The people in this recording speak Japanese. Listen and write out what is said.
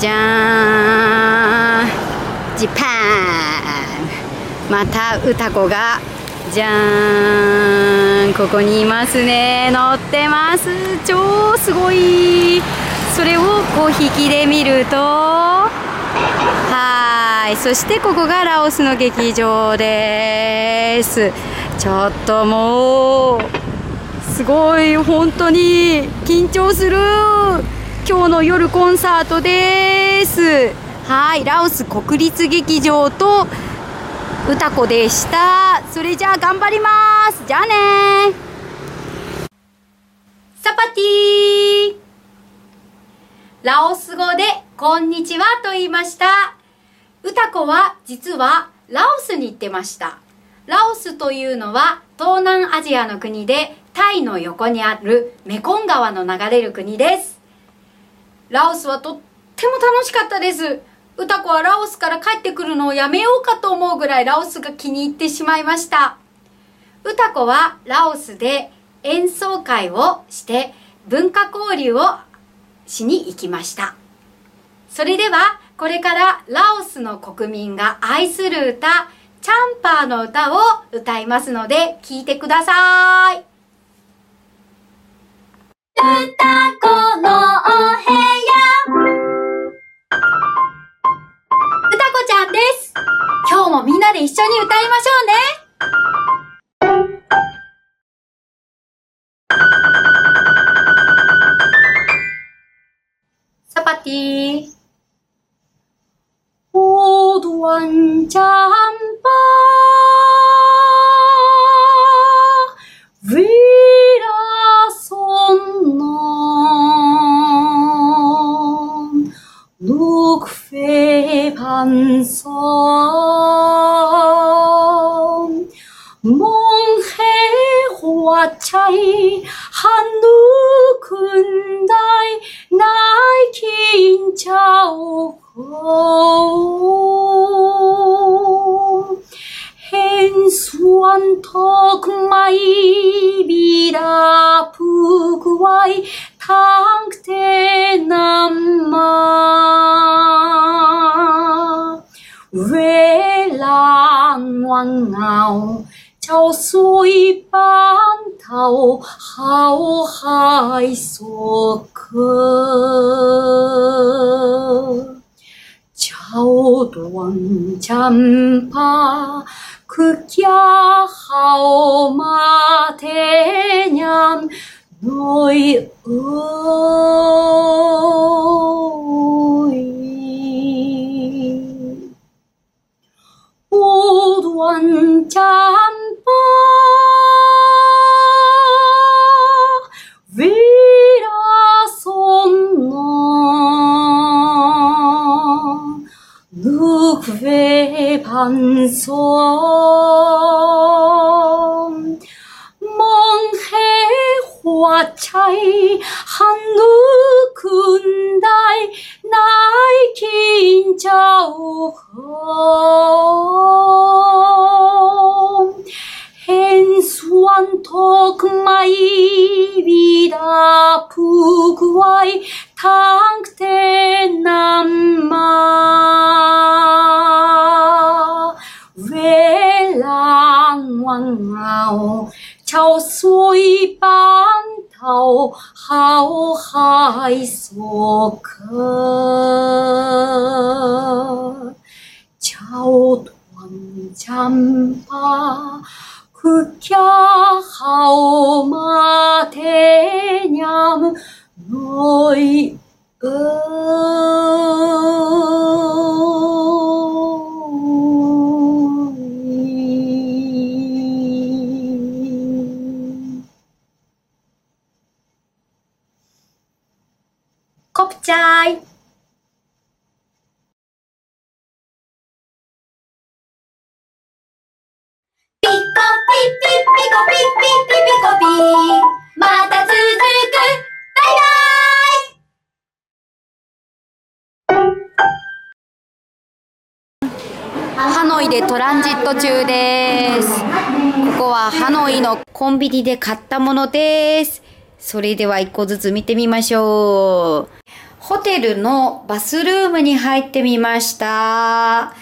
じゃーんジパン。また歌子がじゃーん。ここにいますね。乗ってます。超すごい。それをこう引きで見ると。はい。そしてここがラオスの劇場です。ちょっともうすごい。本当に緊張する。今日の夜コンサートです。はいラオス国立劇場と歌子でした。それじゃあ頑張ります。じゃあね。サパティラオス語でこんにちはと言いました。歌子は実はラオスに行ってました。ラオスというのは東南アジアの国でタイの横にあるメコン川の流れる国です。ラオスはとっても楽しかったです。歌子はラオスから帰ってくるのをやめようかと思うぐらいラオスが気に入ってしまいました。歌子はラオスで演奏会をして文化交流をしに行きました。それではこれからラオスの国民が愛する歌チャンパーの歌を歌いますので聴いてください。緒に歌いましょうね。サパティ Achai handu kundai nai kin chao ho. Hence one talk my bida pukwai tank te namma. We lang wang ngao chao sui pa. 好，好ว所可桥断江น可家好马天涯奈何เข้ สวมมองเห็นหัวใจหันลุกขึ้นได้นกินเจ้าของเห็นสวนทกไม่บิดาผูกว้ทั้งเทนำมา Sui 涛，浩海所隔，桥 hao hai số cớ. Cốc chai ピコピピピコピピピピコピまた続くバイバイハノイでトランジット中です。ここはハノイのコンビニで買ったものです。それでは一個ずつ見てみましょう。ホテルのバスルームに入ってみました。